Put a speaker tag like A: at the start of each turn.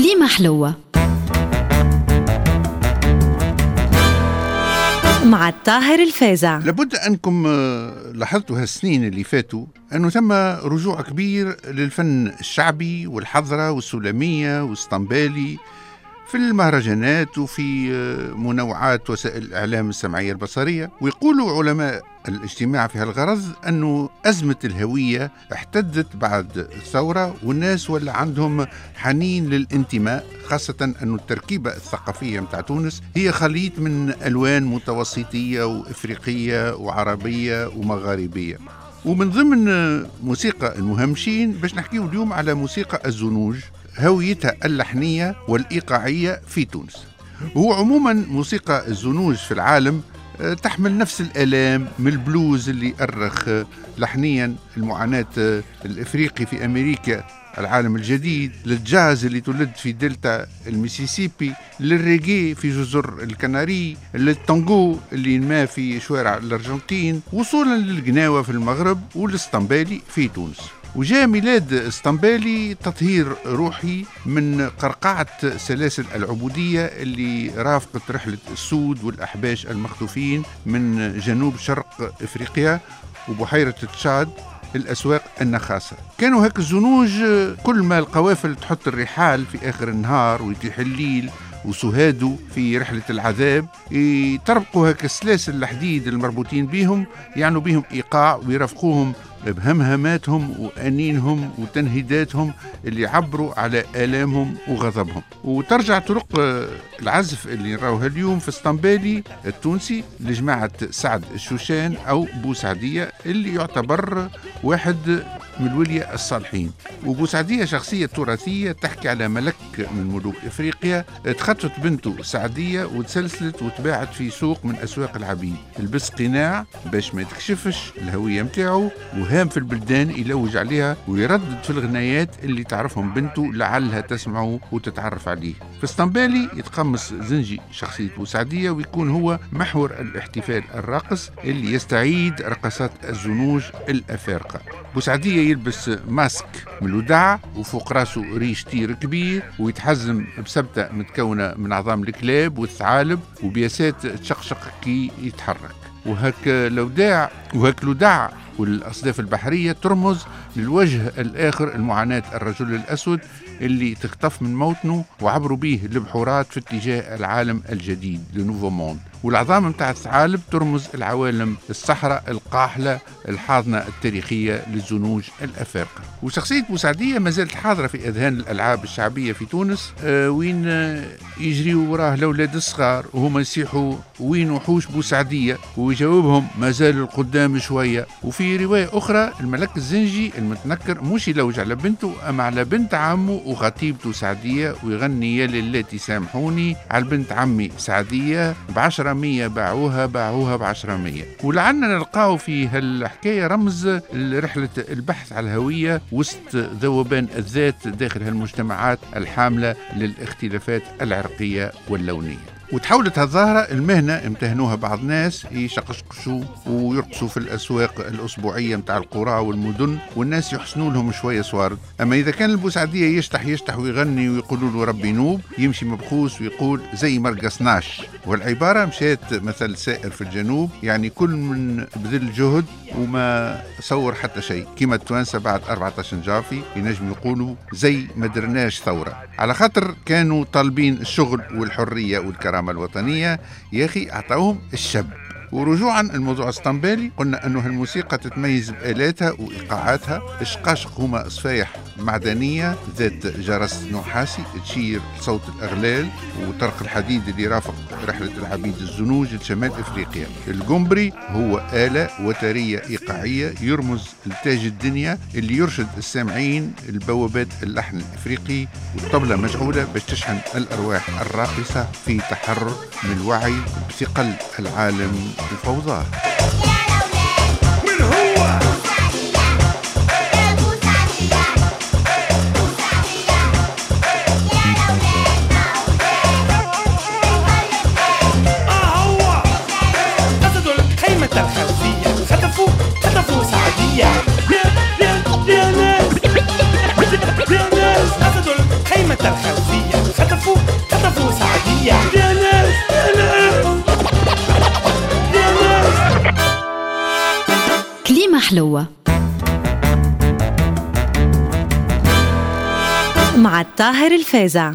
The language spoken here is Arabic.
A: كليمة حلوة. مع الطاهر الفازع.
B: لابد أنكم آه، لاحظتوا هالسنين اللي فاتوا أنه ثم رجوع كبير للفن الشعبي والحضرة والسلمية والسطنبالي في المهرجانات وفي آه، منوعات وسائل الإعلام السمعية البصرية ويقولوا علماء الاجتماع في هالغرض أنه أزمة الهوية احتدت بعد الثورة والناس ولا عندهم حنين للانتماء خاصة أن التركيبة الثقافية متاع تونس هي خليط من ألوان متوسطية وإفريقية وعربية ومغاربية. ومن ضمن موسيقى المهمشين باش نحكيو اليوم على موسيقى الزنوج. هويتها اللحنية والإيقاعية في تونس. هو عموما موسيقى الزنوج في العالم آه، تحمل نفس الآلام من البلوز اللي أرخ آه، لحنيا المعاناة آه، الإفريقي في أمريكا العالم الجديد للجاز اللي تولد في دلتا الميسيسيبي للريغي في جزر الكناري للتانجو اللي نما في شوارع الأرجنتين وصولا للقناوة في المغرب والاسطنبالي في تونس. وجاء ميلاد اسطنبالي تطهير روحي من قرقعة سلاسل العبودية اللي رافقت رحلة السود والأحباش المخطوفين من جنوب شرق إفريقيا وبحيرة تشاد الأسواق النخاسة. كانوا هيك الزنوج كل ما القوافل تحط الرحال في آخر النهار ويتيح الليل وسهادو في رحلة العذاب يطربقوا هيك السلاسل الحديد المربوطين بهم يعنوا بهم إيقاع ويرافقوهم بهمهماتهم وأنينهم وتنهيداتهم اللي عبروا على آلامهم وغضبهم. وترجع طرق العزف اللي نراوها اليوم في اسطنبالي التونسي لجماعة سعد الشوشان أو بوسعدية اللي يعتبر واحد من الولية الصالحين. وبوسعدية شخصية تراثية تحكي على ملك من ملوك إفريقيا. تخطفت بنته سعدية وتسلسلت وتباعت في سوق من أسواق العبيد. لبس قناع باش ما تكشفش الهوية متاعه وهام في البلدان يلوج عليها ويردد في الغنايات اللي تعرفهم بنته لعلها تسمعه وتتعرف عليه. في اسطنبالي يتقمص زنجي شخصية بوسعدية ويكون هو محور الاحتفال الراقص اللي يستعيد رقصات الزنوج الأفارقة. بوسعدية يلبس ماسك من الودع وفوق راسه ريش تير كبير ويتحزم بسبتة متكونة من عظام الكلاب والثعالب وبياسات تشقشق كي يتحرك. وهك الودع وهك الودع والأصداف البحرية ترمز للوجه الآخر المعاناة الرجل الأسود اللي تخطف من موطنه وعبروا به البحورات في اتجاه العالم الجديد le nouveau monde والعظام متاع الثعالب ترمز العوالم الصحراء القاحلة الحاضنة التاريخية للزنوج الأفارقة وشخصية بوسعدية ما زالت حاضرة في أذهان الألعاب الشعبية في تونس. آه وين يجريوا وراه الأولاد الصغار وهما يصيحوا وين وحوش بوسعدية ويجاوبهم ما زال القدام شوية. وفي رواية أخرى الملك الزنجي المتنكر مش يلوج على بنته أما على بنت عمه وخطيبته سعدية ويغني يا للاتي سامحوني على بنت عمي سعدية بعشرة مية باعوها باعوها بعشرة مية ولعلنا نلقاو في هالحكاية رمز لرحلة البحث على الهوية وسط ذوبان الذات داخل هالمجتمعات الحاملة للاختلافات العرقية واللونية. وتحولت هالظاهرة المهنة امتهنوها بعض ناس يشقشقشوا ويرقصوا في الأسواق الأسبوعية متاع القرى والمدن والناس يحسنوا لهم شوية صوارد. أما إذا كان البوسعدية يشتح يشتح ويغني ويقولوا له ربي نوب يمشي مبخوس ويقول زي ما رقصناش والعبارة مشات مثل سائر في الجنوب يعني كل من بذل جهد وما صور حتى شيء. كما التوانسة بعد 14 جافي ينجم يقولوا زي ما درناش ثورة. على خاطر كانوا طالبين الشغل والحرية والكرامة الوطنية يا أخي أعطوهم الشب. ورجوعا الموضوع اسطنبالي قلنا أنه الموسيقى تتميز بآلاتها وإيقاعاتها الشقاشق هما صفايح معدنية ذات جرس نحاسي تشير صوت الأغلال وطرق الحديد اللي رافق رحلة العبيد الزنوج لشمال إفريقيا. الجمبري هو آلة وترية إيقاعية يرمز لتاج الدنيا اللي يرشد السامعين البوابات اللحن الإفريقي والطبلة مجعوله باش تشحن الأرواح الراقصة في تحرر من الوعي بثقل العالم الفوضى
A: حلوة. مع الطاهر الفازع.